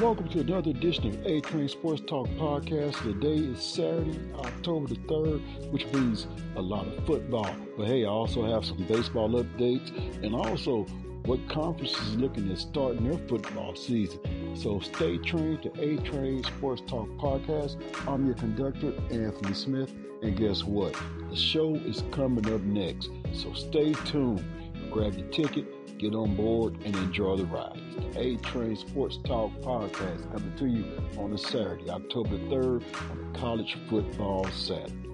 Welcome to another edition of A Train Sports Talk Podcast. Today is Saturday, October the 3rd, which means a lot of football. But hey, I also have some baseball updates and also what conference is looking at starting their football season. So stay tuned to A Train Sports Talk Podcast. I'm your conductor, Anthony Smith. And guess what? The show is coming up next. So stay tuned. Grab your ticket get on board and enjoy the ride. It's the A Train Sports Talk Podcast coming to you on a Saturday, October 3rd, on College Football Saturday.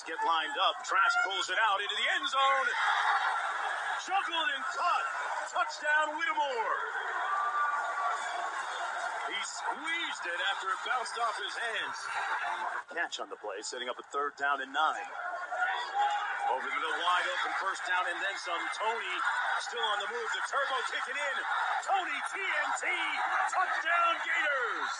Gamecocks get lined up. Trask pulls it out into the end zone. Juggled and caught. Touchdown, Whittemore. He squeezed it after it bounced off his hands. Catch on the play, setting up a third down and nine. Over to the wide open first down and then some. Toney still on the move. The turbo kicking in. Toney TNT. Touchdown Gators.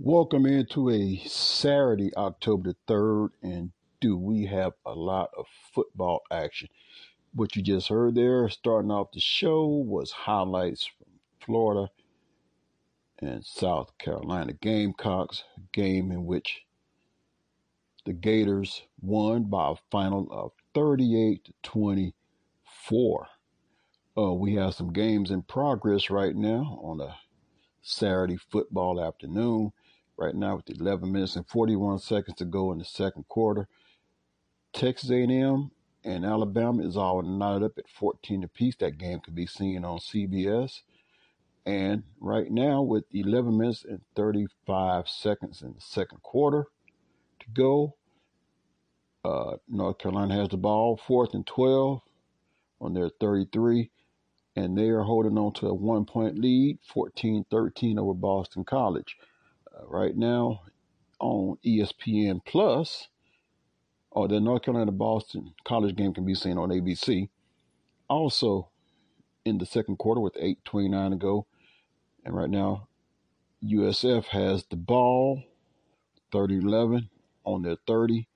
Welcome into a Saturday, October the 3rd, and do we have a lot of football action? What you just heard there, starting off the show, was highlights from Florida and South Carolina Gamecocks, game in which the Gators won by a final of 38 to 24. Uh, we have some games in progress right now on a Saturday football afternoon. Right now, with 11 minutes and 41 seconds to go in the second quarter, Texas A&M and Alabama is all knotted up at 14 apiece. That game can be seen on CBS. And right now, with 11 minutes and 35 seconds in the second quarter to go, uh, North Carolina has the ball, fourth and 12 on their 33, and they are holding on to a one point lead, 14 13 over Boston College. Right now on ESPN Plus, or the North Carolina Boston College game can be seen on ABC. Also, in the second quarter with 8:29 to go, and right now USF has the ball, 30-11 on their 30.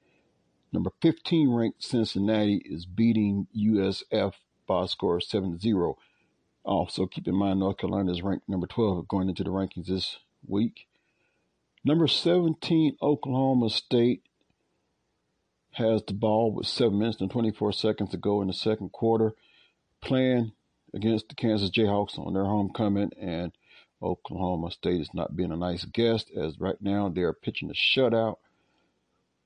Number 15 ranked Cincinnati is beating USF by a score of 7-0. Also, keep in mind North Carolina is ranked number 12 going into the rankings this week. Number 17, Oklahoma State has the ball with 7 minutes and 24 seconds to go in the second quarter, playing against the Kansas Jayhawks on their homecoming, and Oklahoma State is not being a nice guest as right now they are pitching a shutout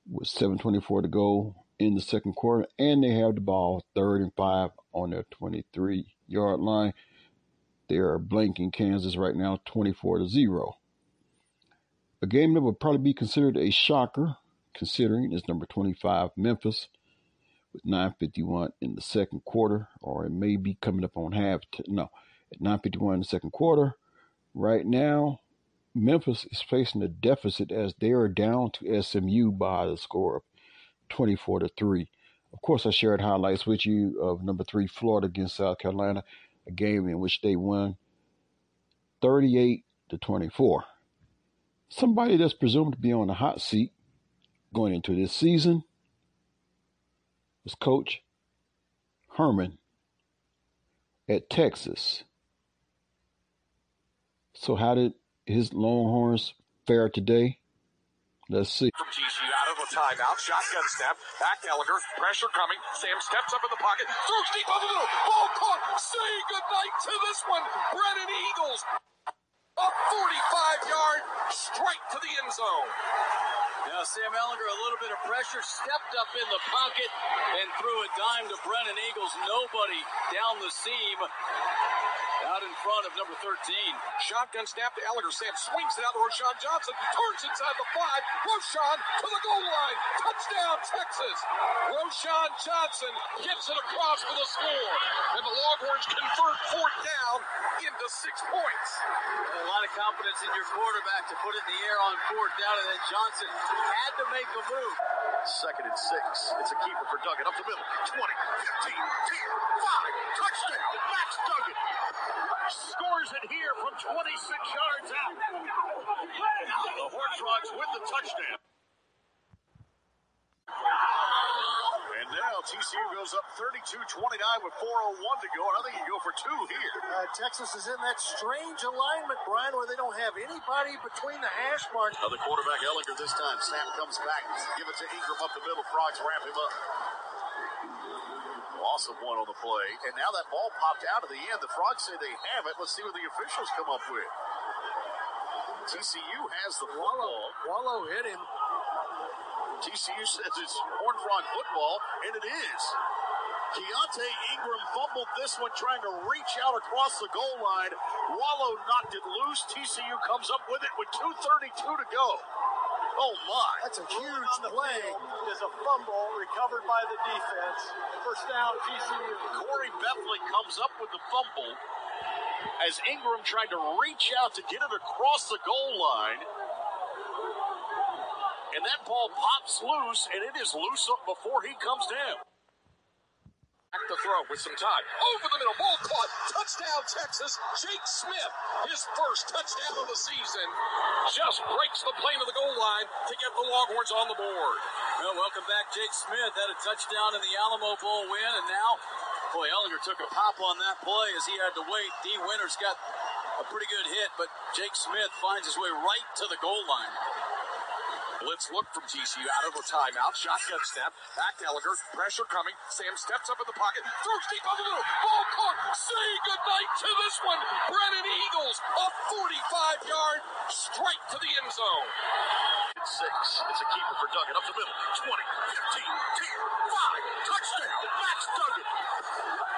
with 7.24 to go in the second quarter, and they have the ball third and five on their 23 yard line. They are blanking Kansas right now 24 to 0. A game that would probably be considered a shocker, considering is number 25 Memphis with 9:51 in the second quarter, or it may be coming up on half. T- no, at 9:51 in the second quarter. Right now, Memphis is facing a deficit as they are down to SMU by the score of 24 to three. Of course, I shared highlights with you of number three Florida against South Carolina, a game in which they won 38 to 24 somebody that's presumed to be on the hot seat going into this season was Coach Herman at Texas. So, how did his Longhorns fare today? Let's see. From TCU out of a timeout, shotgun snap, back Ehlinger, pressure coming. Sam steps up in the pocket, throws deep over the middle, ball caught. Say goodnight to this one. Brennan Eagles a 45 yard strike to the end zone. Now Sam Ehlinger, a little bit of pressure, stepped up in the pocket and threw a dime to Brennan Eagles. Nobody down the seam. Out in front of number 13. Shotgun snap to Ehlinger. Sam swings it out to Roschon Johnson. Turns inside the five. Roschon to the goal line. Touchdown, Texas. Roschon Johnson gets it across for the score. And the Longhorns convert fourth down into six points. A lot of confidence in your quarterback to put it in the air on fourth down, and then Johnson had to make a move. Second and six. It's a keeper for Duggan. Up the middle. 20, 15, 10, 5. Touchdown, Max Duggan. Scores it here from 26 yards out. The Horn Frogs with the touchdown. And now TCU goes up 32-29 with 4.01 to go. And I think you go for two here. Uh, Texas is in that strange alignment, Brian, where they don't have anybody between the hash marks. Now the quarterback Ehlinger this time. Snap comes back. Give it to Ingram up the middle. Frogs wrap him up. Loss of one on the play. And now that ball popped out of the end. The Frogs say they have it. Let's see what the officials come up with. TCU has the football. Wallow hit him. TCU says it's Horn Frog football, and it is. Keaontay Ingram fumbled this one trying to reach out across the goal line. Wallow knocked it loose. TCU comes up with it with 2.32 to go. Oh my. That's a huge play. Is a fumble recovered by the defense. First down, TCU. Corey Bethley comes up with the fumble as Ingram tried to reach out to get it across the goal line. And that ball pops loose, and it is loose up before he comes down. Back to throw with some time. Over the middle, ball caught. Touchdown, Texas. Jake Smith, his first touchdown of the season, just breaks the plane of the goal line to get the Longhorns on the board. Well, welcome back, Jake Smith. Had a touchdown in the Alamo Bowl win, and now, boy, Ehlinger took a pop on that play as he had to wait. D. Winters got a pretty good hit, but Jake Smith finds his way right to the goal line. Blitz look from TCU out of a timeout. Shotgun snap. Back to Ehlinger. Pressure coming. Sam steps up in the pocket. Throws deep over the middle. Ball caught. Say goodnight to this one. Brennan Eagles. A 45 yard straight to the end zone. It's six. It's a keeper for Duggan. Up the middle. 20, 15, 10, 5. Touchdown. Max Duggan.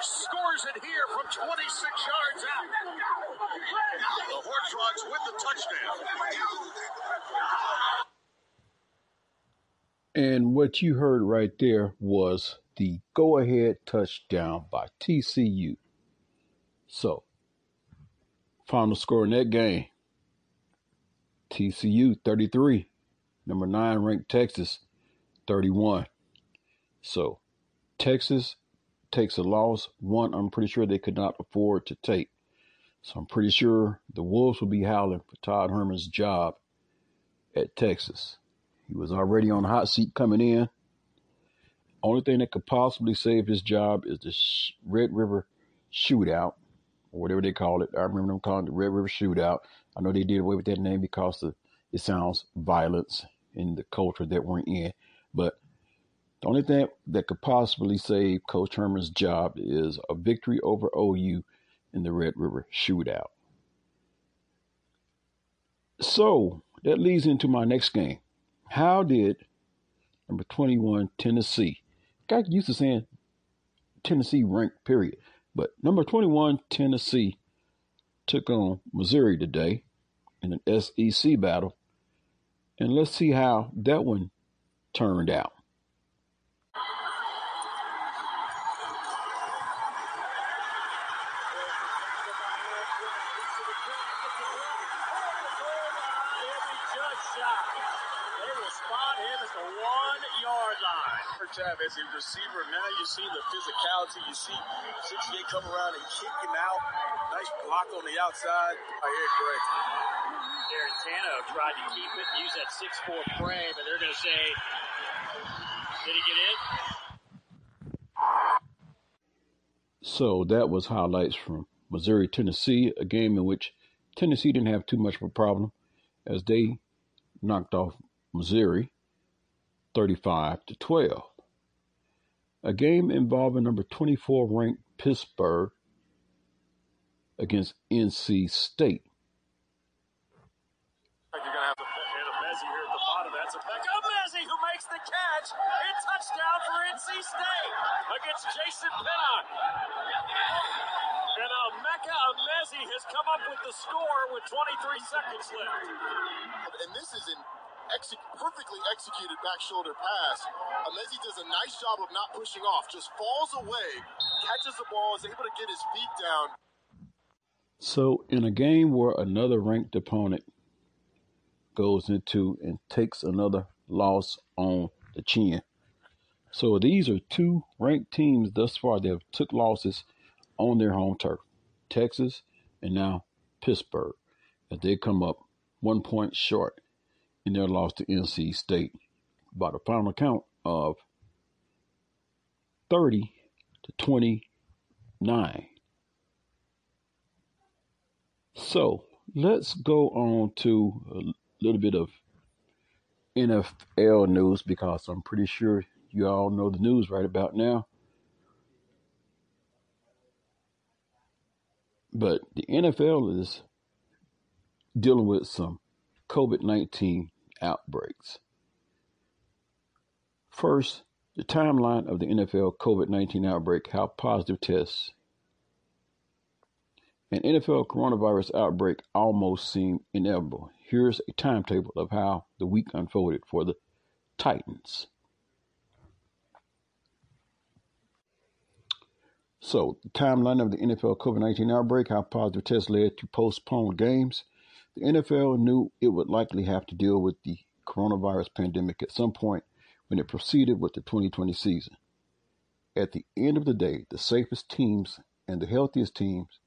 Scores it here from 26 yards out. The Horn Frogs with the touchdown. And what you heard right there was the go ahead touchdown by TCU. So, final score in that game TCU 33, number 9 ranked Texas 31. So, Texas takes a loss, one I'm pretty sure they could not afford to take. So, I'm pretty sure the Wolves will be howling for Todd Herman's job at Texas. He was already on the hot seat coming in. Only thing that could possibly save his job is the Red River Shootout, or whatever they call it. I remember them calling it the Red River Shootout. I know they did away with that name because of, it sounds violence in the culture that we're in. But the only thing that could possibly save Coach Herman's job is a victory over OU in the Red River Shootout. So that leads into my next game. How did number 21 Tennessee, got used to saying Tennessee ranked, period, but number 21 Tennessee took on Missouri today in an SEC battle. And let's see how that one turned out. time as a receiver. Now you see the physicality. You see 68 come around and kick him out. Nice block on the outside. I hear Greg. Guarantano tried to keep it and use that 6'4 frame, and they're going to say, did he get in? So that was highlights from Missouri, Tennessee, a game in which Tennessee didn't have too much of a problem as they knocked off Missouri 35 to 12 a game involving number 24 ranked Pittsburgh against NC State. You're going to have here at the bottom. That's a who makes the catch. Touchdown for NC State against Jason And has come up with the score with 23 seconds left. And this is in ex- perfectly executed back shoulder pass. Emezie does a nice job of not pushing off, just falls away, catches the ball, is able to get his feet down. So, in a game where another ranked opponent goes into and takes another loss on the chin. So, these are two ranked teams thus far that have took losses on their home turf Texas and now Pittsburgh, as they come up one point short in their loss to NC State by the final count of 30 to 29. So let's go on to a little bit of NFL news because I'm pretty sure you all know the news right about now. But the NFL is dealing with some COVID 19 outbreaks. First, the timeline of the NFL COVID 19 outbreak, how positive tests. An NFL coronavirus outbreak almost seemed inevitable. Here's a timetable of how the week unfolded for the Titans. So, the timeline of the NFL COVID 19 outbreak, how positive tests led to postponed games. The NFL knew it would likely have to deal with the coronavirus pandemic at some point when it proceeded with the 2020 season. At the end of the day, the safest teams and the healthiest teams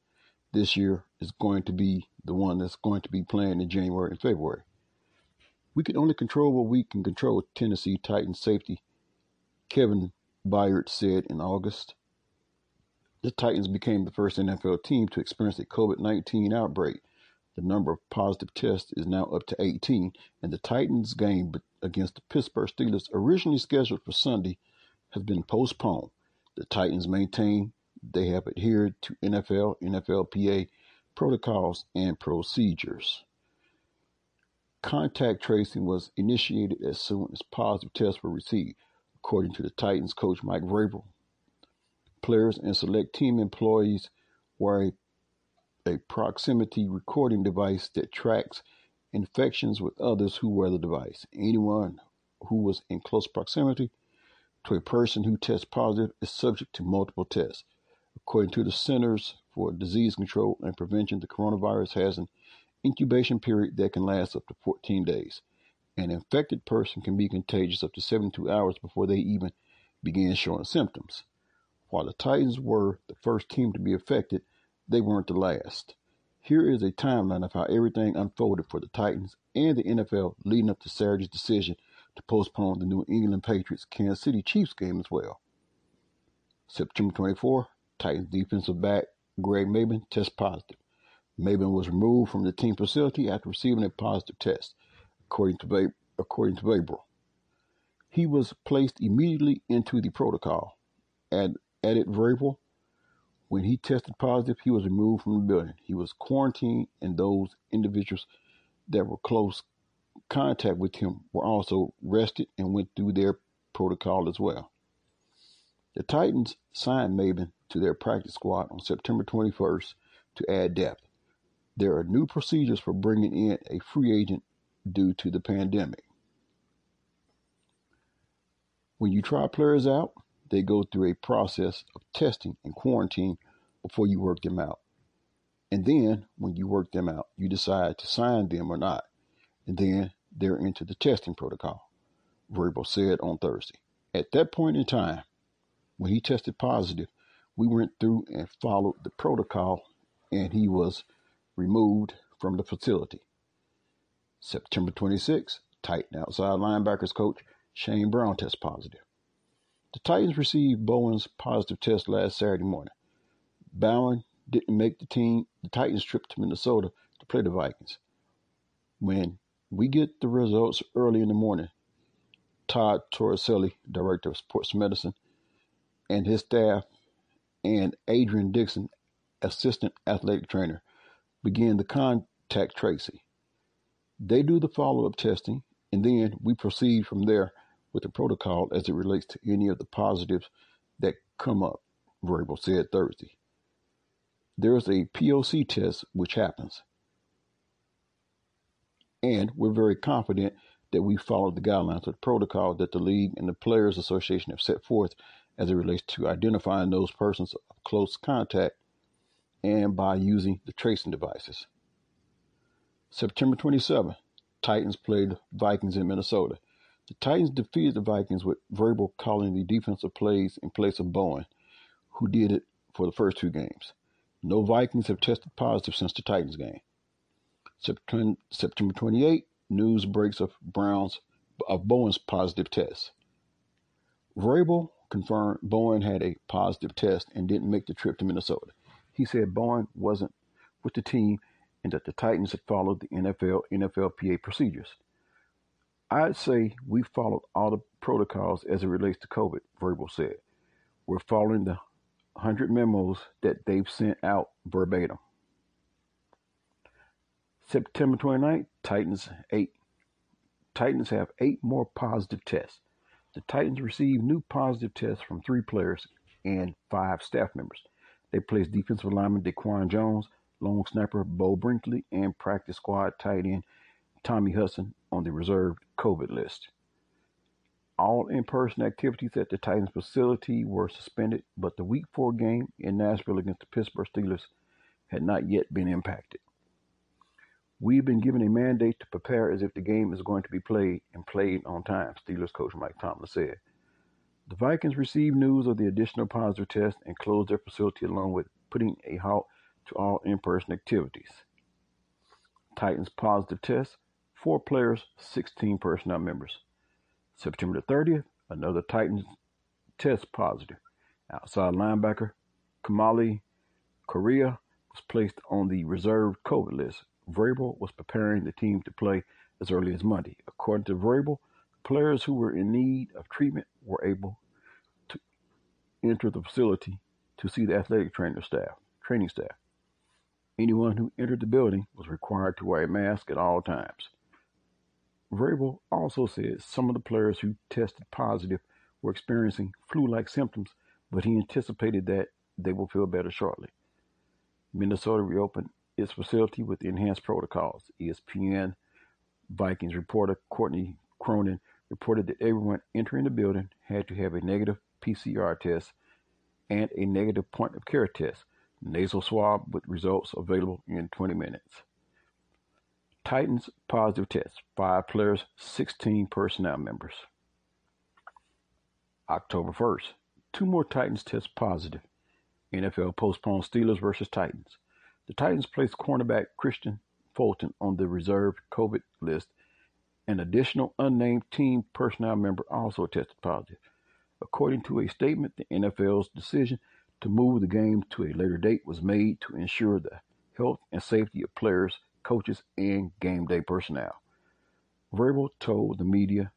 this year is going to be the one that's going to be playing in January and February. We can only control what we can control, Tennessee Titans safety Kevin Byard said in August. The Titans became the first NFL team to experience a COVID 19 outbreak. The number of positive tests is now up to 18, and the Titans game against the Pittsburgh Steelers, originally scheduled for Sunday, has been postponed. The Titans maintain they have adhered to NFL, NFLPA protocols and procedures. Contact tracing was initiated as soon as positive tests were received, according to the Titans coach Mike Vrabel. Players and select team employees wear a, proximity recording device that tracks infections with others who wear the device. Anyone who was in close proximity to a person who tests positive is subject to multiple tests. According to the Centers for Disease Control and Prevention, the coronavirus has an incubation period that can last up to 14 days. An infected person can be contagious up to 72 hours before they even begin showing symptoms. While the Titans were the first team to be affected, they weren't the last. Here is a timeline of how everything unfolded for the Titans and the NFL leading up to Saturday's decision to postpone the New England Patriots Kansas City Chiefs game as well. September 24, Titans defensive back Greg Mabin test positive. Mabin was removed from the team facility after receiving a positive test, according to according to Vrabel. He was placed immediately into the protocol. And added Vrabel. When he tested positive, he was removed from the building. He was quarantined, and those individuals that were close contact with him were also arrested and went through their protocol as well. The Titans signed Mabin to their practice squad on September 21st to add depth. There are new procedures for bringing in a free agent due to the pandemic. When you try players out, they go through a process of testing and quarantine before you work them out. And then, when you work them out, you decide to sign them or not. And then they're into the testing protocol, Vrabel said on Thursday. At that point in time, when he tested positive, we went through and followed the protocol, and he was removed from the facility. September 26, Titan outside linebackers coach Shane Brown tests positive. The Titans received Bowen's positive test last Saturday morning. Bowen didn't make the team. The Titans trip to Minnesota to play the Vikings. When we get the results early in the morning, Todd Toriscelli, director of sports medicine, and his staff, and Adrian Dixon, assistant athletic trainer, begin the contact tracing. They do the follow up testing, and then we proceed from there with the protocol as it relates to any of the positives that come up, Vrabel said Thursday. There's a POC test which happens. And we're very confident that we followed the guidelines or the protocol that the league and the Players Association have set forth as it relates to identifying those persons of close contact and by using the tracing devices. September 27th, Titans played Vikings in Minnesota. The Titans defeated the Vikings with Vrabel calling the defensive plays in place of Bowen, who did it for the first two games. No Vikings have tested positive since the Titans game. September, September 28, news breaks of Brown's of Bowen's positive test. Vrabel confirmed Bowen had a positive test and didn't make the trip to Minnesota. He said Bowen wasn't with the team and that the Titans had followed the NFL NFLPA procedures. I'd say we followed all the protocols as it relates to COVID, Vrabel said. We're following the 100 memos that they've sent out verbatim. September 29th, Titans eight. Titans have eight more positive tests. The Titans received new positive tests from three players and five staff members. They placed defensive lineman DaQuan Jones, long snapper Beau Brinkley, and practice squad tight end Tommy Hudson on the reserved COVID list. All in person activities at the Titans facility were suspended, but the Week 4 game in Nashville against the Pittsburgh Steelers had not yet been impacted. We've been given a mandate to prepare as if the game is going to be played and played on time, Steelers coach Mike Tomlin said. The Vikings received news of the additional positive test and closed their facility along with putting a halt to all in person activities. Titans positive test four players, 16 personnel members. September the 30th, another Titans test positive. Outside linebacker Kamalei Correa was placed on the reserved COVID list. Vrabel was preparing the team to play as early as Monday. According to Vrabel, players who were in need of treatment were able to enter the facility to see the athletic trainer staff, training staff. Anyone who entered the building was required to wear a mask at all times. Vrabel also said some of the players who tested positive were experiencing flu-like symptoms, but he anticipated that they will feel better shortly. Minnesota reopened its facility with enhanced protocols. ESPN Vikings reporter Courtney Cronin reported that everyone entering the building had to have a negative PCR test and a negative point of care test, nasal swab with results available in 20 minutes. Titans positive test, five players, 16 personnel members. October 1st, two more Titans test positive. NFL postponed Steelers versus Titans. The Titans placed cornerback Kristian Fulton on the reserved COVID list. An additional unnamed team personnel member also tested positive. According to a statement, the NFL's decision to move the game to a later date was made to ensure the health and safety of players, coaches, and game day personnel. Vrabel told the media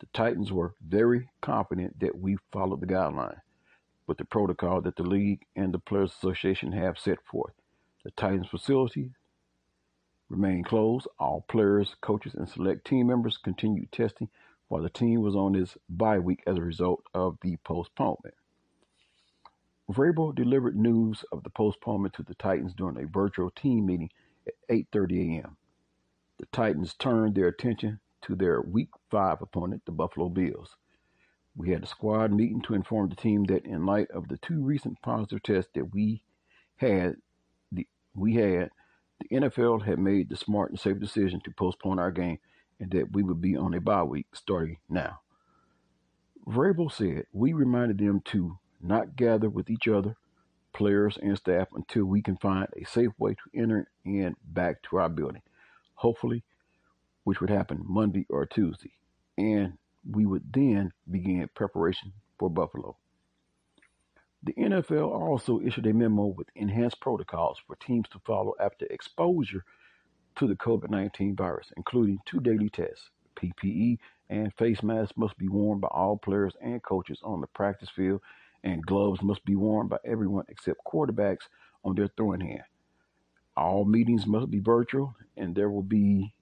the Titans were very confident that we followed the guideline with the protocol that the league and the Players Association have set forth. The Titans facility remained closed. All players, coaches, and select team members continued testing while the team was on its bye week as a result of the postponement. Vrabel delivered news of the postponement to the Titans during a virtual team meeting at 8:30 a.m. The Titans turned their attention to their Week 5 opponent, the Buffalo Bills. We had a squad meeting to inform the team that in light of the two recent positive tests that we had, the, we had, the NFL had made the smart and safe decision to postpone our game and that we would be on a bye week starting now. Vrabel said, we reminded them to not gather with each other, players and staff, until we can find a safe way to enter and back to our building. Hopefully, which would happen Monday or Tuesday. And we would then begin preparation for Buffalo. The NFL also issued a memo with enhanced protocols for teams to follow after exposure to the COVID 19 virus, including two daily tests. PPE and face masks must be worn by all players and coaches on the practice field, and gloves must be worn by everyone except quarterbacks on their throwing hand. All meetings must be virtual, and there will be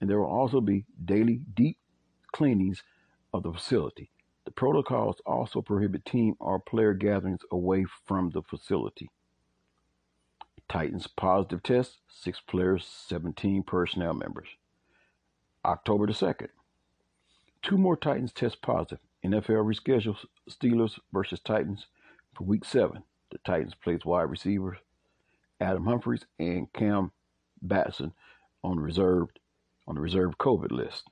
and there will also be daily deep cleanings of the facility. The protocols also prohibit team or player gatherings away from the facility. Titans positive test, six players, 17 personnel members. October the 2nd, two more Titans test positive. NFL reschedules Steelers versus Titans for week seven. The Titans plays wide receivers Adam Humphries and Cam Batson on the reserved on the reserved COVID list.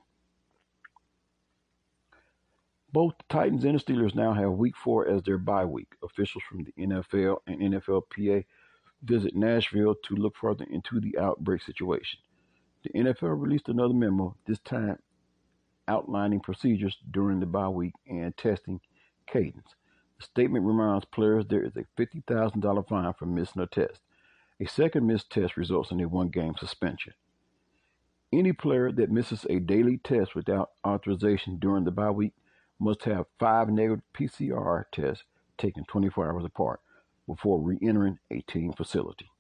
Both the Titans and the Steelers now have week four as their bye week. Officials from the NFL and NFLPA visit Nashville to look further into the outbreak situation. The NFL released another memo, this time outlining procedures during the bye week and testing cadence. The statement reminds players there is a $50,000 fine for missing a test. A second missed test results in a one game suspension. Any player that misses a daily test without authorization during the bye week must have five negative PCR tests taken 24 hours apart before re entering a team facility.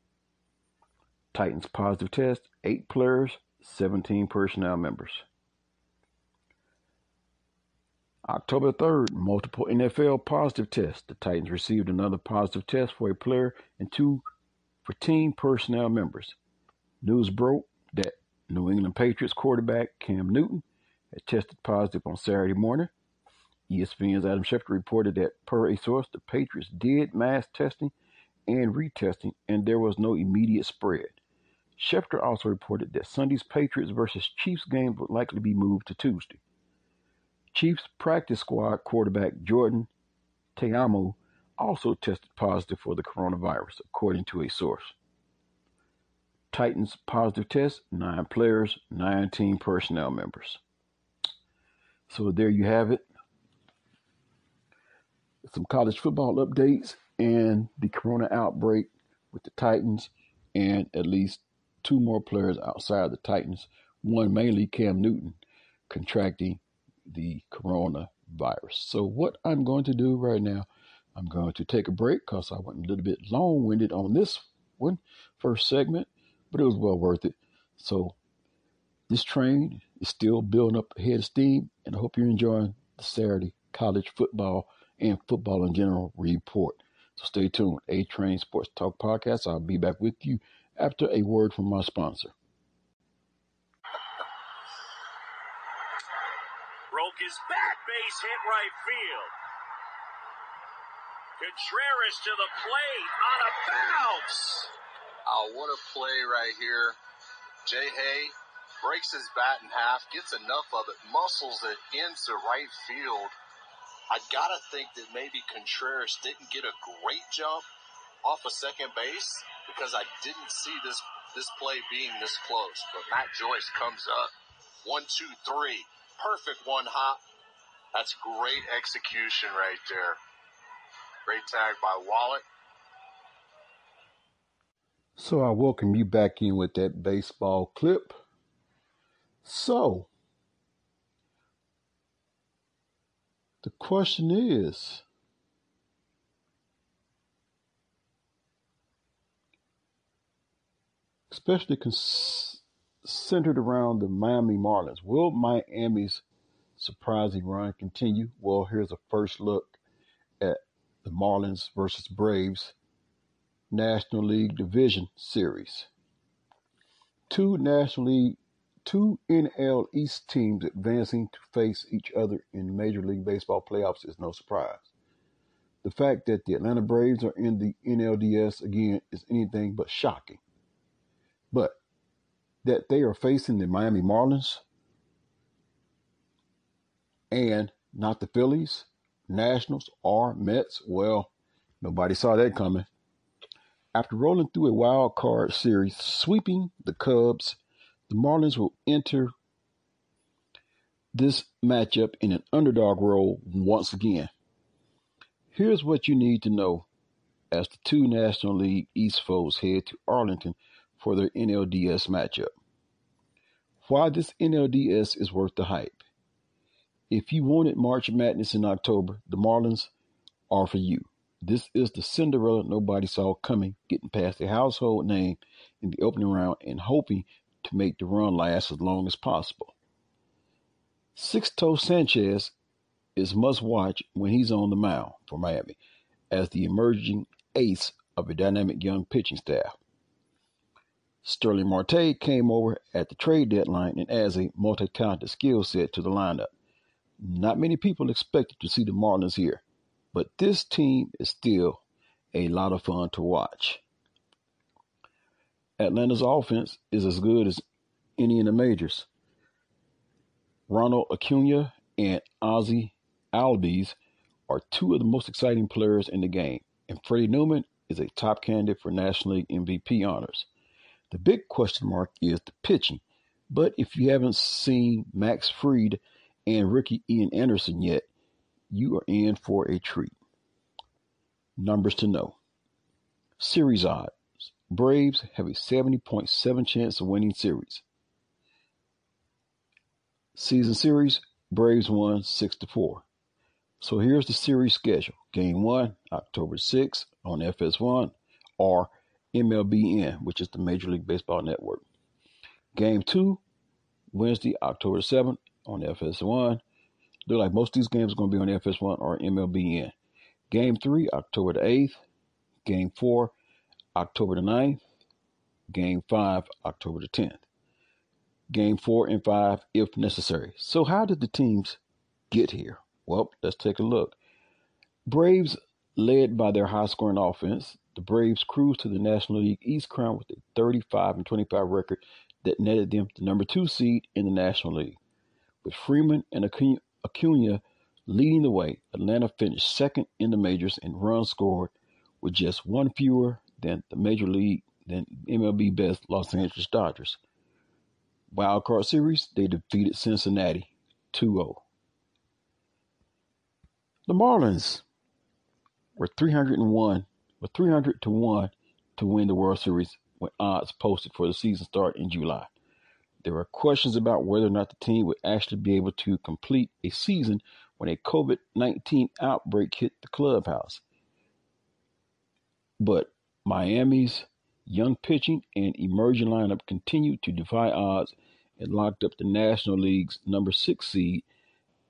Titans positive test, eight players, 17 personnel members. October 3rd, multiple NFL positive tests. The Titans received another positive test for a player and two for team personnel members. News broke that New England Patriots quarterback Cam Newton had tested positive on Saturday morning. ESPN's Adam Schefter reported that, per a source, the Patriots did mass testing and retesting, and there was no immediate spread. Schefter also reported that Sunday's Patriots versus Chiefs game would likely be moved to Tuesday. Chiefs practice squad quarterback Jordan Ta'amu also tested positive for the coronavirus, according to a source. Titans positive test, nine players, 19 personnel members. So there you have it. Some college football updates and the corona outbreak with the Titans and at least two more players outside the Titans, one mainly Cam Newton, contracting the coronavirus. So, what I'm going to do right now, I'm going to take a break because I went a little bit long winded on this one, first segment, but it was well worth it. So, this train is still building up ahead of steam, and I hope you're enjoying the Saturday college football and football in general report. So, stay tuned. A Train Sports Talk Podcast. I'll be back with you after a word from my sponsor. His bat, base hit right field. Contreras to the plate on a bounce. Oh, what a play right here. J-Hey breaks his bat in half, gets enough of it, muscles it into right field. I gotta think that maybe Contreras didn't get a great jump off of second base because I didn't see this this play being this close. But Matt Joyce comes up, one, two, three, perfect one hop. That's great execution right there. Great tag by Wallach. So I welcome you back in with that baseball clip. So the question is especially cons- centered around the Miami Marlins. Will Miami's surprising run continue? Well, here's a first look at the Marlins versus Braves National League Division Series. Two National League, two NL East teams advancing to face each other in Major League Baseball playoffs is no surprise. The fact that the Atlanta Braves are in the NLDS again is anything but shocking. But that they are facing the Miami Marlins and not the Phillies, Nationals, or Mets, well, nobody saw that coming. After rolling through a wild card series, sweeping the Cubs, the Marlins will enter this matchup in an underdog role once again. Here's what you need to know as the two National League East foes head to Arlington for their NLDS matchup. Why this NLDS is worth the hype. If you wanted March Madness in October, the Marlins are for you. This is the Cinderella nobody saw coming, getting past a household name in the opening round and hoping to make the run last as long as possible. Sixto Sanchez is must watch when he's on the mound for Miami as the emerging ace of a dynamic young pitching staff. Starling Marte came over at the trade deadline and adds a multi talented skill set to the lineup. Not many people expected to see the Marlins here, but this team is still a lot of fun to watch. Atlanta's offense is as good as any in the majors. Ronald Acuna and Ozzie Albies are two of the most exciting players in the game, and Freddie Newman is a top candidate for National League MVP honors. The big question mark is the pitching, but if you haven't seen Max Fried and rookie Ian Anderson yet, you are in for a treat. Numbers to know. Series odds. Braves have a 70.7 chance of winning series. Season series, Braves won 6 to 4. So here's the series schedule. Game 1, October 6th on FS1 or MLBN, which is the Major League Baseball Network. Game 2, Wednesday, October 7th on FS1. Look like most of these games are going to be on FS1 or MLBN. Game 3, October the 8th. Game 4, October the 9th. Game 5, October the 10th. Game 4 and 5 if necessary. So, how did the teams get here? Well, let's take a look. Braves, led by their high scoring offense, the Braves cruised to the National League East crown with a 35 and 25 record that netted them the number two seed in the National League. With Freeman and Acuna leading the way, Atlanta finished second in the majors in runs scored with just one fewer than the major league than MLB best Los Angeles Dodgers. Wild card series, they defeated Cincinnati 2-0. The Marlins were 301 were 300 to 1 to win the World Series when odds posted for the season start in July. There were questions about whether or not the team would actually be able to complete a season when a COVID 19 outbreak hit the clubhouse. But Miami's young pitching and emerging lineup continued to defy odds and locked up the National League's number six seed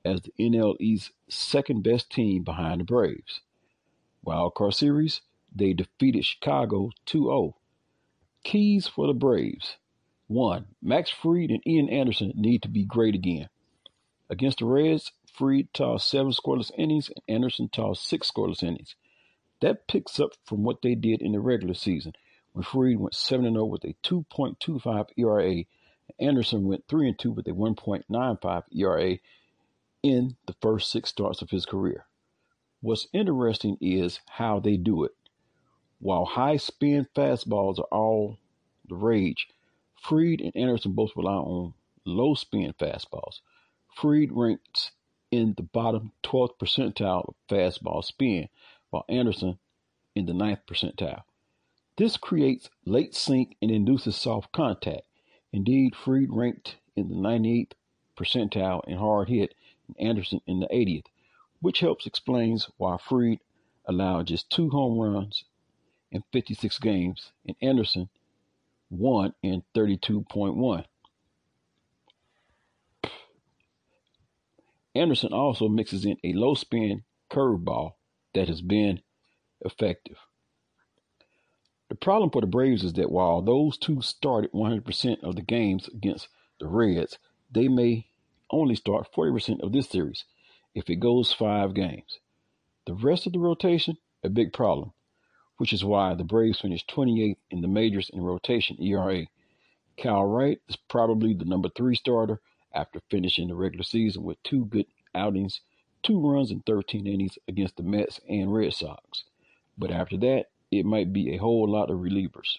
as the NLE's second best team behind the Braves. Wild card series, they defeated Chicago 2 0. Keys for the Braves. 1. Max Fried and Ian Anderson need to be great again. Against the Reds, Fried tossed seven scoreless innings and Anderson tossed six scoreless innings. That picks up from what they did in the regular season when Fried went 7 0 with a 2.25 ERA and Anderson went 3 2 with a 1.95 ERA in the first six starts of his career. What's interesting is how they do it. While high spin fastballs are all the rage, Fried and Anderson both rely on low spin fastballs. Fried ranks in the bottom 12th percentile of fastball spin, while Anderson in the 9th percentile. This creates late sink and induces soft contact. Indeed, Fried ranked in the 98th percentile in hard hit and Anderson in the 80th, which helps explains why Fried allowed just two home runs in 56 games and Anderson one in 32.1. Anderson also mixes in a low spin curveball that has been effective. The problem for the Braves is that while those two started 100% of the games against the Reds, they may only start 40% of this series if it goes five games. The rest of the rotation, a big problem which is why the Braves finished 28th in the majors in rotation ERA. Kyle Wright is probably the number three starter after finishing the regular season with two good outings, two runs in 13 innings against the Mets and Red Sox. But after that, it might be a whole lot of relievers.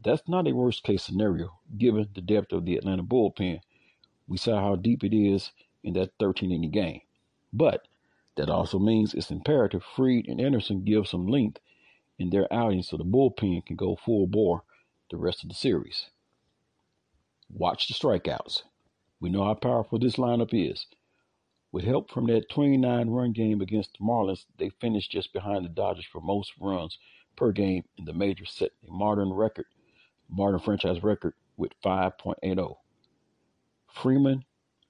That's not a worst case scenario given the depth of the Atlanta bullpen. We saw how deep it is in that 13 inning game. But that also means it's imperative Fried and Anderson give some length in their outings so the bullpen can go full bore the rest of the series. Watch the strikeouts. We know how powerful this lineup is. With help from that 29 run game against the Marlins, they finished just behind the Dodgers for most runs per game in the major, set a modern record, modern franchise record with 5.80. Freeman,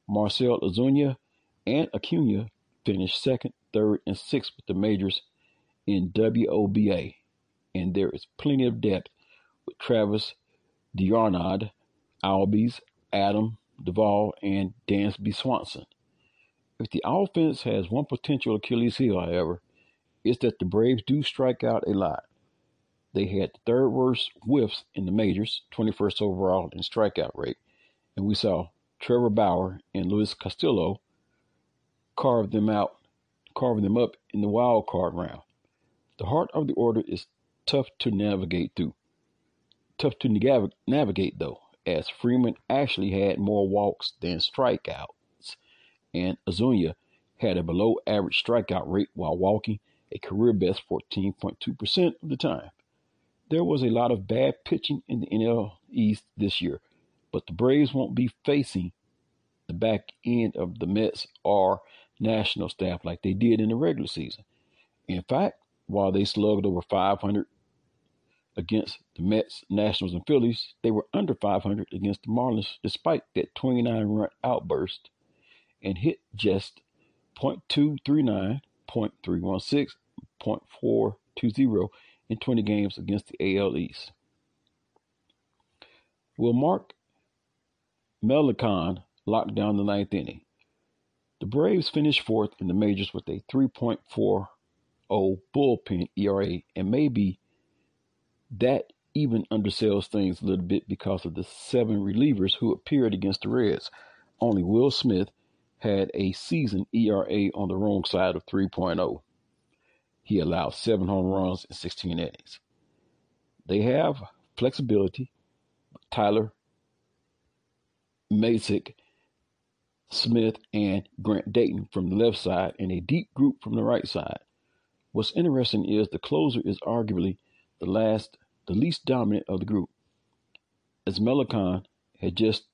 Marcell Ozuna, and Acuna finished second, third, and sixth with the majors in WOBA, and there is plenty of depth with Travis d'Arnaud, Albies, Adam Duvall, and Dansby Swanson. If the offense has one potential Achilles heel, however, it's that the Braves do strike out a lot. They had the third worst whiffs in the majors, 21st overall in strikeout rate, and we saw Trevor Bauer and Luis Castillo carve them out, carving them up in the wild card round. The heart of the order is tough to navigate through. Tough to navigate though, as Freeman actually had more walks than strikeouts, and Ozuna had a below average strikeout rate while walking a career best 14.2% of the time. There was a lot of bad pitching in the NL East this year, but the Braves won't be facing the back end of the Mets or national staff like they did in the regular season. In fact, while they slugged over 500 against the Mets, Nationals, and Phillies, they were under 500 against the Marlins despite that 29 run outburst and hit just .239, .316, .420 in 20 games against the AL East. Will Mark Melancon lock down the ninth inning? The Braves finished fourth in the majors with a 3.40 bullpen ERA, and maybe that even undersells things a little bit because of the seven relievers who appeared against the Reds. Only Will Smith had a season ERA on the wrong side of 3.0. He allowed seven home runs in 16 innings. They have flexibility. Tyler Matzek, Smith, and Grant Dayton from the left side, and a deep group from the right side. What's interesting is the closer is arguably the last, the least dominant of the group, as Melancon had just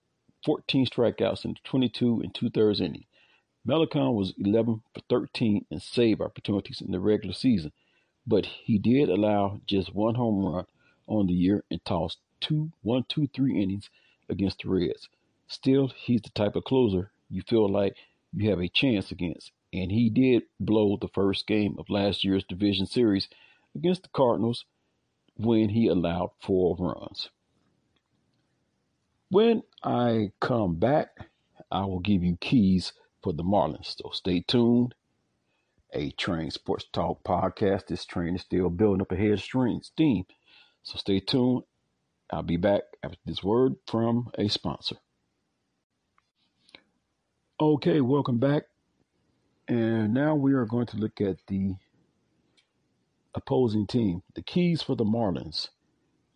14 strikeouts in 22 and two thirds innings. Melancon was 11 for 13 in save opportunities in the regular season, but he did allow just one home run on the year and tossed two, one, two, three innings against the Reds. Still, he's the type of closer you feel like you have a chance against, and he did blow the first game of last year's division series against the Cardinals when he allowed four runs. When I come back, I will give you keys for the Marlins. So stay tuned. A Train Sports Talk podcast. This train is still building up ahead of steam. So stay tuned. I'll be back after this word from a sponsor. Okay, welcome back. And now we are going to look at the opposing team. The keys for the Marlins.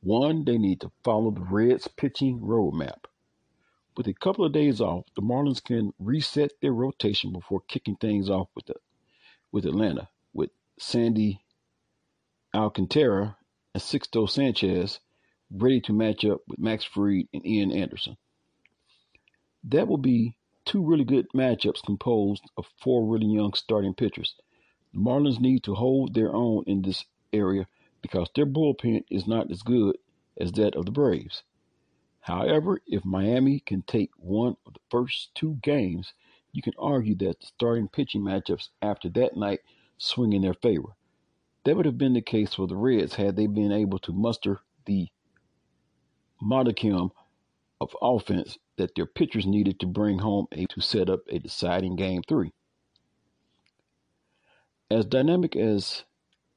One, they need to follow the Reds pitching roadmap. With a couple of days off, the Marlins can reset their rotation before kicking things off with the, with Atlanta, with Sandy Alcantara and Sixto Sanchez ready to match up with Max Fried and Ian Anderson. That will be two really good matchups composed of four really young starting pitchers. The Marlins need to hold their own in this area because their bullpen is not as good as that of the Braves. However, if Miami can take one of the first two games, you can argue that the starting pitching matchups after that night swing in their favor. That would have been the case for the Reds had they been able to muster the modicum of offense that their pitchers needed to bring home a, to set up a deciding game three. As dynamic as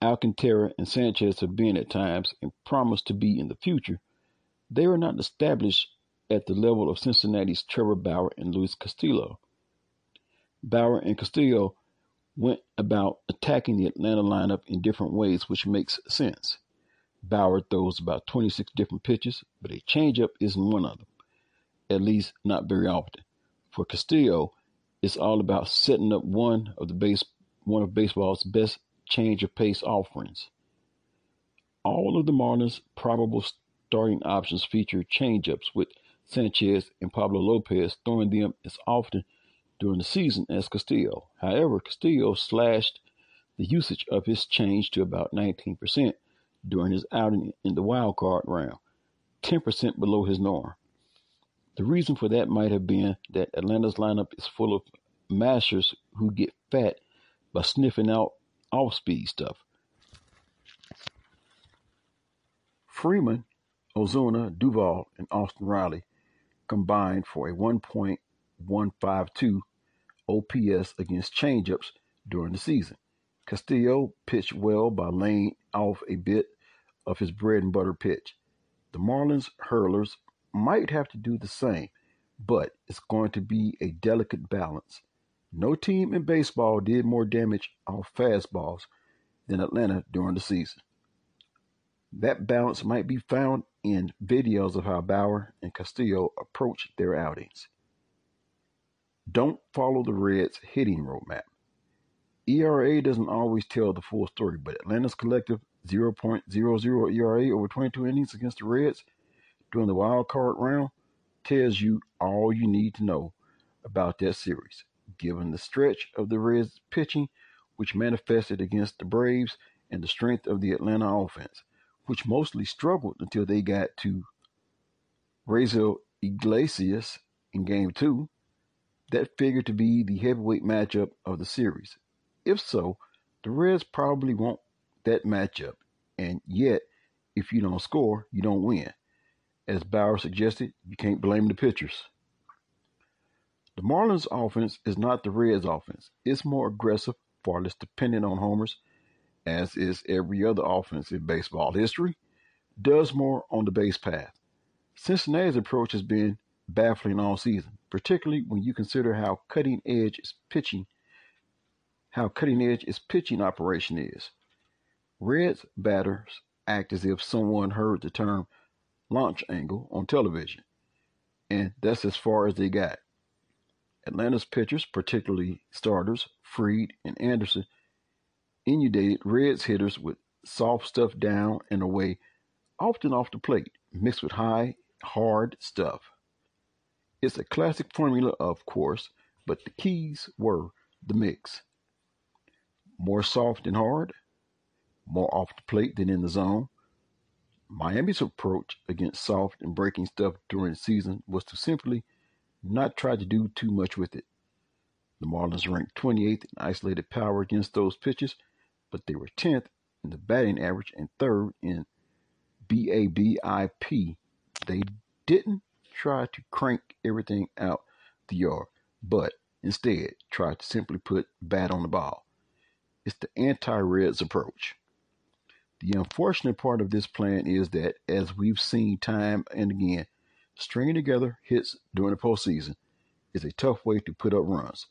Alcantara and Sanchez have been at times and promise to be in the future, they are not established at the level of Cincinnati's Trevor Bauer and Luis Castillo. Bauer and Castillo went about attacking the Atlanta lineup in different ways, which makes sense. Bauer throws about 26 different pitches, but a changeup isn't one of them, at least not very often. For Castillo, it's all about setting up one of the base one of baseball's best change of pace offerings. All of the Marlins' probable starting options feature changeups, with Sanchez and Pablo Lopez throwing them as often during the season as Castillo. However, Castillo slashed the usage of his change to about 19% during his outing in the wild card round, 10% below his norm. The reason for that might have been that Atlanta's lineup is full of mashers who get fat by sniffing out off speed stuff. Freeman, Ozuna, Duvall, and Austin Riley combined for a 1.152 OPS against changeups during the season. Castillo pitched well by laying off a bit of his bread and butter pitch. The Marlins hurlers might have to do the same, but it's going to be a delicate balance. No team in baseball did more damage off fastballs than Atlanta during the season. That balance might be found in videos of how Bauer and Castillo approach their outings. Don't follow the Reds' hitting roadmap. ERA doesn't always tell the full story, but Atlanta's collective 0.00 ERA over 22 innings against the Reds during the wild card round tells you all you need to know about that series. Given the stretch of the Reds' pitching, which manifested against the Braves, and the strength of the Atlanta offense, which mostly struggled until they got to Raisel Iglesias in game two, that figured to be the heavyweight matchup of the series. If so, the Reds probably want that matchup, and yet, if you don't score, you don't win. As Bauer suggested, you can't blame the pitchers. The Marlins offense is not the Reds offense. It's more aggressive, far less dependent on homers, as is every other offense in baseball history, does more on the base path. Cincinnati's approach has been baffling all season, particularly when you consider how cutting edge is pitching how cutting edge its pitching operation is. Reds batters act as if someone heard the term launch angle on television, and that's as far as they got. Atlanta's pitchers, particularly starters Fried and Anderson, inundated Reds hitters with soft stuff down and away, often off the plate, mixed with high, hard stuff. It's a classic formula, of course, but the keys were the mix. More soft and hard, more off the plate than in the zone. Miami's approach against soft and breaking stuff during the season was to simply not try to do too much with it. The Marlins ranked 28th in isolated power against those pitches, but they were 10th in the batting average and third in BABIP. They didn't try to crank everything out the yard, but instead tried to simply put bat on the ball. It's the anti Reds approach. The unfortunate part of this plan is that, as we've seen time and again, stringing together hits during the postseason is a tough way to put up runs.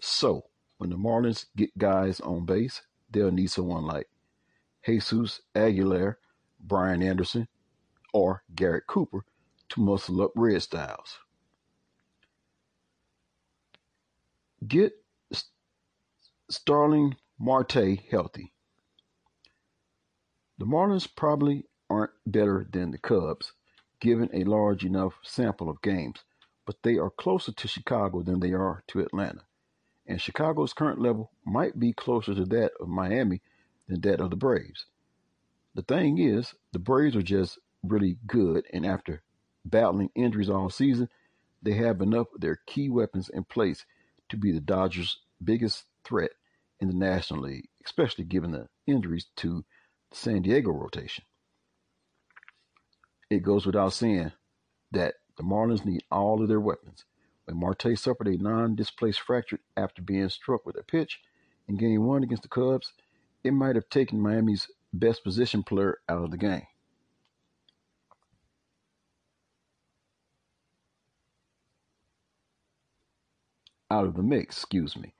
So, when the Marlins get guys on base, they'll need someone like Jesus Aguilar, Brian Anderson, or Garrett Cooper to muscle up Red Styles. Get Starling Marte healthy. The Marlins probably aren't better than the Cubs, given a large enough sample of games, but they are closer to Chicago than they are to Atlanta. And Chicago's current level might be closer to that of Miami than that of the Braves. The thing is, the Braves are just really good, and after battling injuries all season, they have enough of their key weapons in place to be the Dodgers' biggest threat in the National League, especially given the injuries to the San Diego rotation. It goes without saying that the Marlins need all of their weapons. When Marte suffered a non-displaced fracture after being struck with a pitch in Game 1 against the Cubs, it might have taken Miami's best position player out of the game. Out of the mix, excuse me.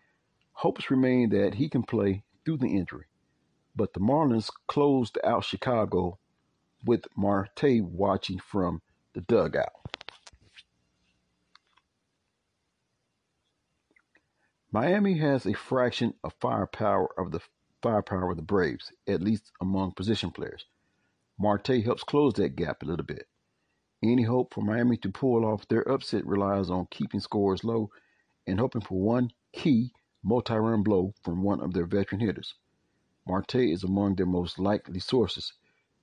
Hopes remain that he can play through the injury, but the Marlins closed out Chicago with Marte watching from the dugout. Miami has a fraction of firepower of the firepower of the Braves, at least among position players. Marte helps close that gap a little bit. Any hope for Miami to pull off their upset relies on keeping scores low and hoping for one key multi run blow from one of their veteran hitters. Marte is among their most likely sources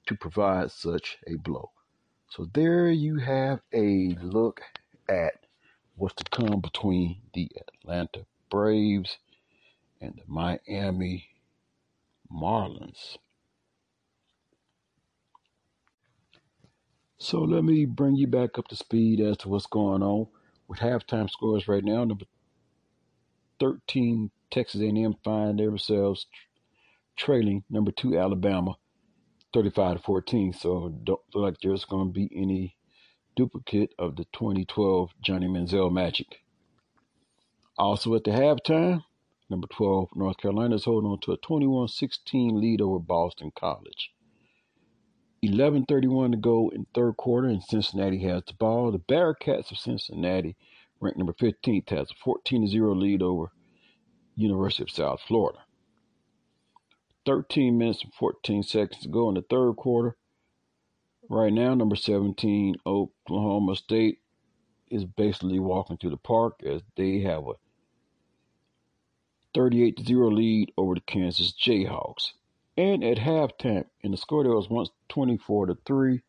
to provide such a blow. So there you have a look at what's to come between the Atlanta Braves and the Miami Marlins. So let me bring you back up to speed as to what's going on with halftime scores right now. Number 13, Texas A&M find themselves trailing number two Alabama, 35 to 14. So don't look like there's going to be any duplicate of the 2012 Johnny Manziel Magic. Also at the halftime, number 12 North Carolina is holding on to a 21-16 lead over Boston College. 11:31 to go in third quarter, and Cincinnati has the ball. The Bearcats of Cincinnati, ranked number 15th, has a 14-0 lead over University of South Florida. 13 minutes and 14 seconds to go in the third quarter. Right now, number 17, Oklahoma State, is basically walking through the park as they have a 38 0 lead over the Kansas Jayhawks. And at halftime, in the score that was once 24 to 3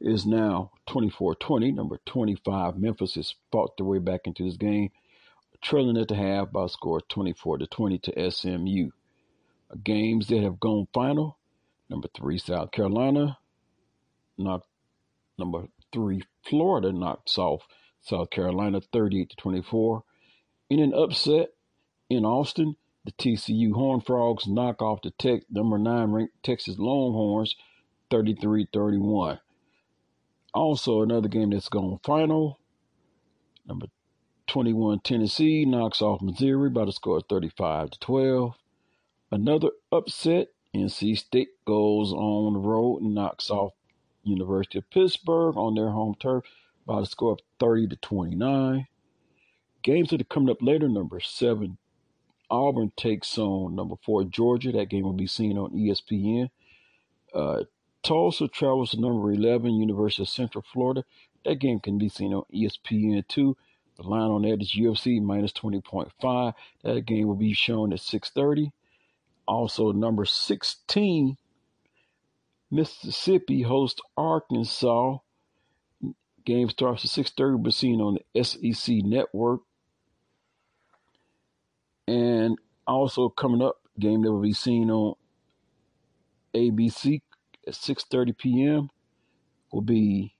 is now 24 20. Number 25, Memphis has fought their way back into this game, trailing at the half by a score of 24 to 20 to SMU. Games that have gone final number three, South Carolina knocked number three, Florida knocks off South Carolina 38 to 24. In an upset in Austin, the TCU Horned Frogs knock off the tech, number nine ranked Texas Longhorns 33 31. Also, another game that's gone final. Number 21 Tennessee knocks off Missouri by the score of 35 to 12. Another upset. NC State goes on the road and knocks off University of Pittsburgh on their home turf by the score of 30 to 29. Games that are coming up later, number seven Auburn takes on number four Georgia. That game will be seen on ESPN. Uh, Tulsa travels to number 11 University of Central Florida. That game can be seen on ESPN too. The line on that is UFC minus 20.5. That game will be shown at 6:30. Also, number 16 Mississippi hosts Arkansas. Game starts at 6:30. We're seen on the SEC network. And also coming up, game that will be seen on ABC at 6:30 p.m. will be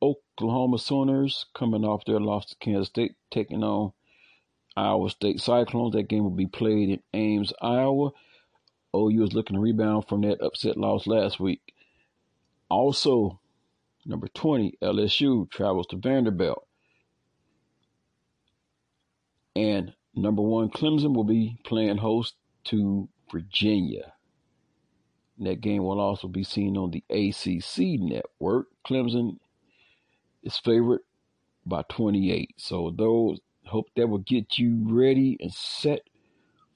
Oklahoma Sooners coming off their loss to Kansas State, taking on Iowa State Cyclones. That game will be played in Ames, Iowa. OU is looking to rebound from that upset loss last week. Also, number 20, LSU travels to Vanderbilt. And Number one, Clemson will be playing host to Virginia. that game will also be seen on the ACC network. Clemson is favored by 28. So those hope that will get you ready and set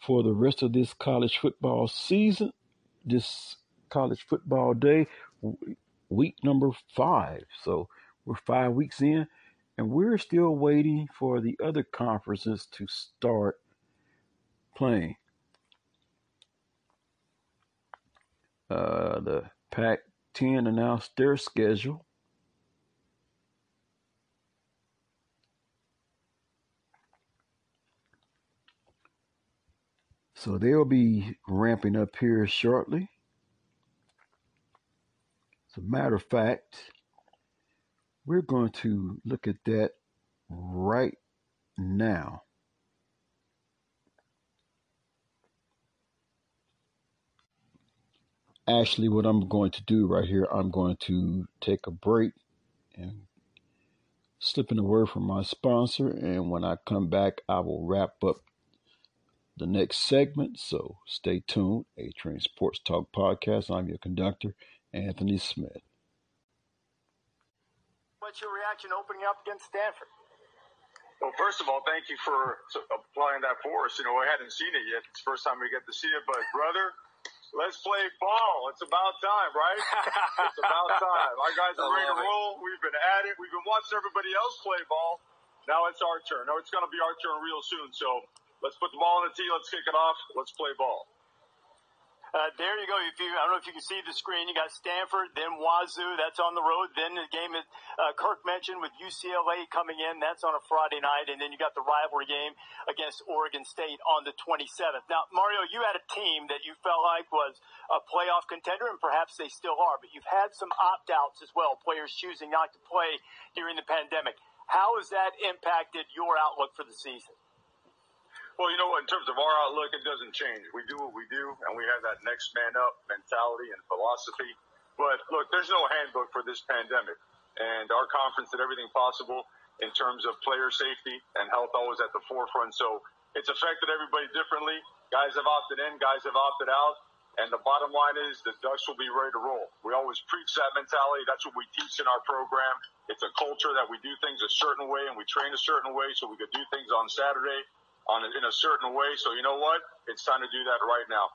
for the rest of this college football season, this college football day, week number five. So we're five weeks in. And we're still waiting for the other conferences to start playing. Uh, the Pac 10 announced their schedule. So they'll be ramping up here shortly. As a matter of fact, we're going to look at that right now. Actually, what I'm going to do right here, I'm going to take a break and slip in a word from my sponsor. And when I come back, I will wrap up the next segment. So stay tuned. A Train Sports Talk Podcast. I'm your conductor, Anthony Smith. What's your reaction opening up against Stanford? Well, first of all, thank you for applying that for us. You know, I hadn't seen it yet. It's the first time we get to see it, but brother, let's play ball. It's about time, right? it's about time. Our guys are ready to roll. We've been at it. We've been watching everybody else play ball. Now it's our turn. No, it's going to be our turn real soon. So let's put the ball in the tee. Let's kick it off. Let's play ball. Uh, there you go. If you, I don't know if you can see the screen. You got Stanford, then Wazoo. That's on the road. Then the game that uh, Kirk mentioned with UCLA coming in. That's on a Friday night, and then you got the rivalry game against Oregon State on the 27th. Now, Mario, you had a team that you felt like was a playoff contender, and perhaps they still are. But you've had some opt-outs as well. Players choosing not to play during the pandemic. How has that impacted your outlook for the season? Well, you know, what? in terms of our outlook, it doesn't change. We do what we do, and we have that next man up mentality and philosophy. But look, there's no handbook for this pandemic, and our conference did everything possible in terms of player safety and health always at the forefront. So it's affected everybody differently. Guys have opted in, guys have opted out. And the bottom line is the Ducks will be ready to roll. We always preach that mentality. That's what we teach in our program. It's a culture that we do things a certain way and we train a certain way so we could do things on Saturday on in a certain way. So you know what? It's time to do that right now.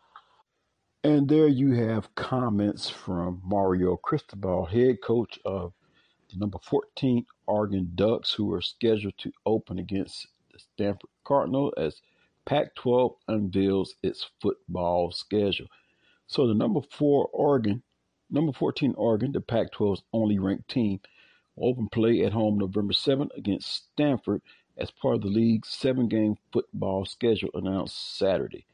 And there you have comments from Mario Cristobal, head coach of the number 14 Oregon Ducks, who are scheduled to open against the Stanford Cardinal as Pac 12 unveils its football schedule. So the number four Oregon, number 14 Oregon, the Pac 12's only ranked team, open play at home November 7th against Stanford as part of the league's seven game football schedule announced Saturday.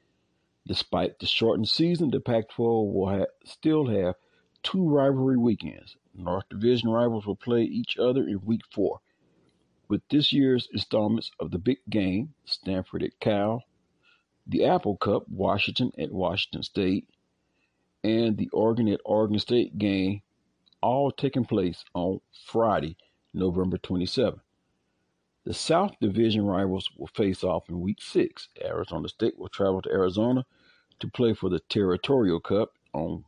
Despite the shortened season, the Pac 12 will have, still have two rivalry weekends. North Division rivals will play each other in week four. With this year's installments of the big game, Stanford at Cal, the Apple Cup, Washington at Washington State, and the Oregon at Oregon State game all taking place on Friday, November 27th. The South Division rivals will face off in Week 6. Arizona State will travel to Arizona to play for the Territorial Cup on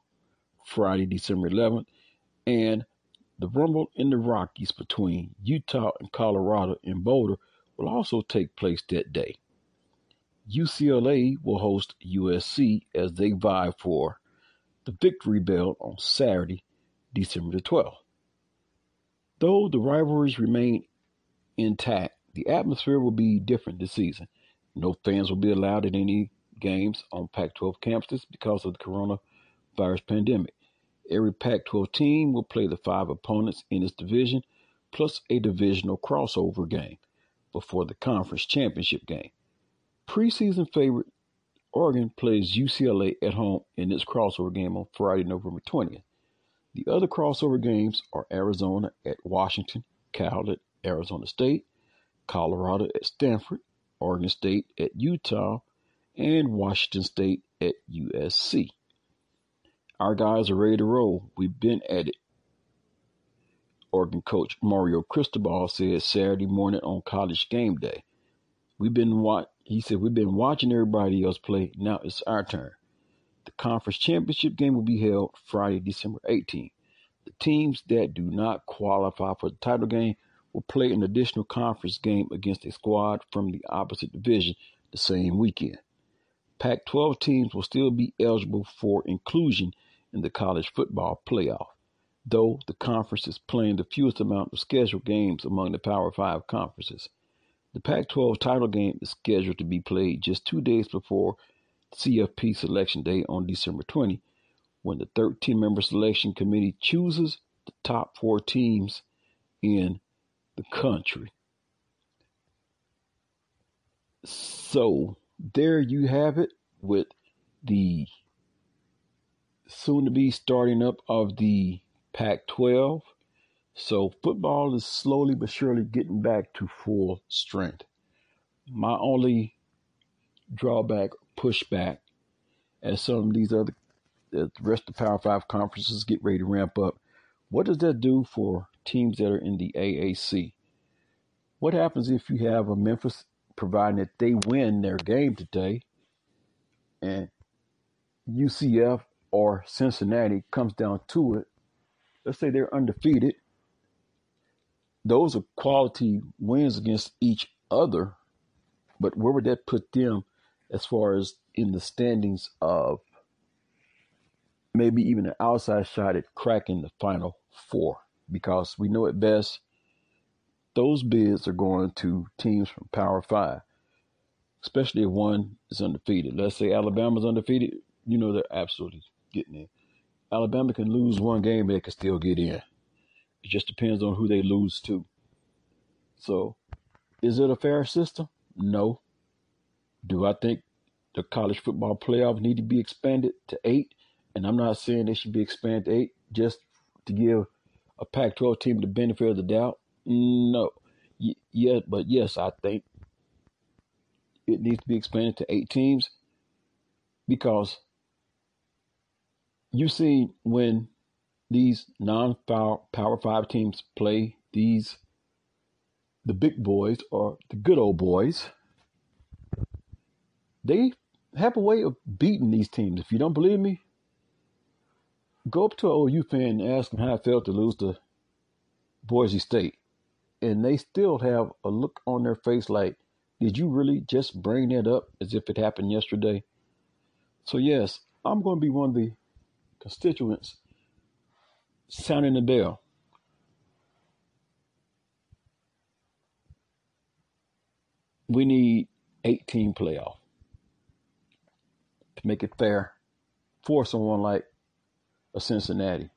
Friday, December 11th, and the Rumble in the Rockies between Utah and Colorado in Boulder will also take place that day. UCLA will host USC as they vie for the Victory Bell on Saturday, December the 12th. Though the rivalries remain intact, the atmosphere will be different this season. No fans will be allowed at any games on Pac 12 campuses because of the coronavirus pandemic. Every Pac 12 team will play the five opponents in its division, plus a divisional crossover game before the conference championship game. Preseason favorite Oregon plays UCLA at home in its crossover game on Friday, November 20th. The other crossover games are Arizona at Washington, Cal at Arizona State, Colorado at Stanford, Oregon State at Utah, and Washington State at USC. Our guys are ready to roll. We've been at it. Oregon coach Mario Cristobal said Saturday morning on college game day. We've been what he said we've been watching everybody else play. Now it's our turn. The conference championship game will be held Friday, December 18th. The teams that do not qualify for the title game will play an additional conference game against a squad from the opposite division the same weekend. Pac 12 teams will still be eligible for inclusion in the college football playoff, though the conference is playing the fewest amount of scheduled games among the Power 5 conferences. The Pac 12 title game is scheduled to be played just two days before CFP Selection Day on December 20, when the 13 member selection committee chooses the top four teams in the country. So there you have it with the soon to be starting up of the Pac 12. So football is slowly but surely getting back to full strength. My only drawback, pushback, as some of these other, uh, the rest of the Power Five conferences get ready to ramp up, what does that do for teams that are in the AAC? What happens if you have a Memphis, providing that they win their game today, and UCF or Cincinnati comes down to it? Let's say they're undefeated. Those are quality wins against each other, but where would that put them as far as in the standings of maybe even an outside shot at cracking the final four? Because we know at best those bids are going to teams from Power Five, especially if one is undefeated. Let's say Alabama's undefeated, You know they're absolutely getting in. Alabama can lose one game, they can still get in. It just depends on who they lose to. So, is it a fair system? No. Do I think the college football playoff need to be expanded to eight? And I'm not saying they should be expanded to eight just to give a Pac-12 team the benefit of the doubt. No. Y- yeah, but yes, I think it needs to be expanded to eight teams because you see when these non-power five teams play these the big boys or the good old boys they have a way of beating these teams if you don't believe me go up to an OU fan and ask them how it felt to lose to Boise State and they still have a look on their face like did you really just bring that up as if it happened yesterday so yes I'm going to be one of the constituents sounding the bell. We need 18 playoff to make it fair for someone like a Cincinnati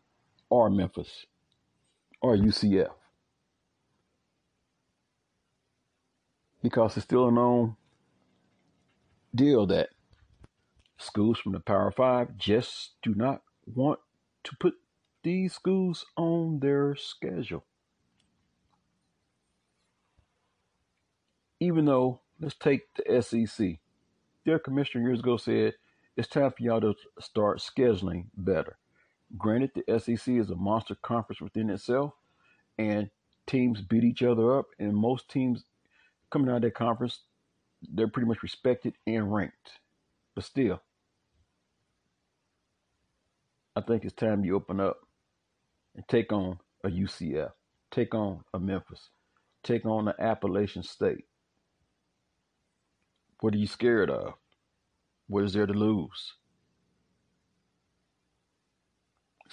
or Memphis or UCF. Because it's still a known deal that schools from the Power Five just do not want to put these schools on their schedule. Even though, let's take the SEC. Their commissioner years ago said it's time for y'all to start scheduling better. Granted, the SEC is a monster conference within itself, and teams beat each other up, and most teams coming out of that conference, they're pretty much respected and ranked. But still, I think it's time you open up and take on a UCF, take on a Memphis, take on an Appalachian State. What are you scared of? What is there to lose?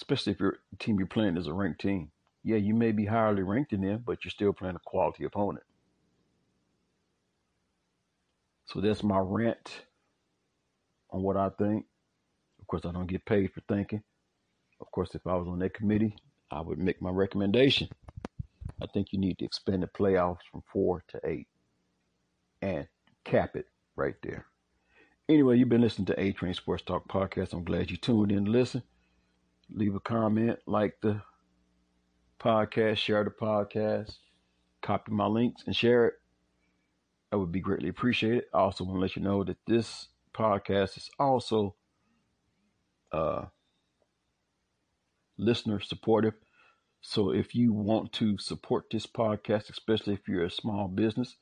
Especially if your team you're playing is a ranked team. Yeah, you may be highly ranked in them, but you're still playing a quality opponent. So that's my rant on what I think. Of course, I don't get paid for thinking. Of course, if I was on that committee, I would make my recommendation. I think you need to expand the playoffs from four to eight and cap it right there. Anyway, you've been listening to A Train Sports Talk Podcast. I'm glad you tuned in to listen. Leave a comment, like the podcast, share the podcast, copy my links, and share it. That would be greatly appreciated. I also want to let you know that this podcast is also uh, listener supportive. So if you want to support this podcast, especially if you're a small business,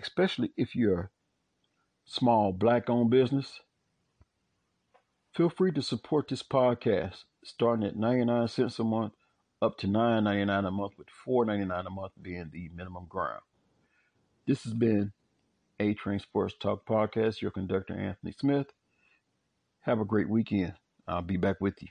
especially if you're a small black owned business, feel free to support this podcast starting at 99 cents a month up to $9.99 a month with $4.99 a month being the minimum ground. This has been A Train Sports Talk Podcast, your conductor Anthony Smith. Have a great weekend. I'll be back with you.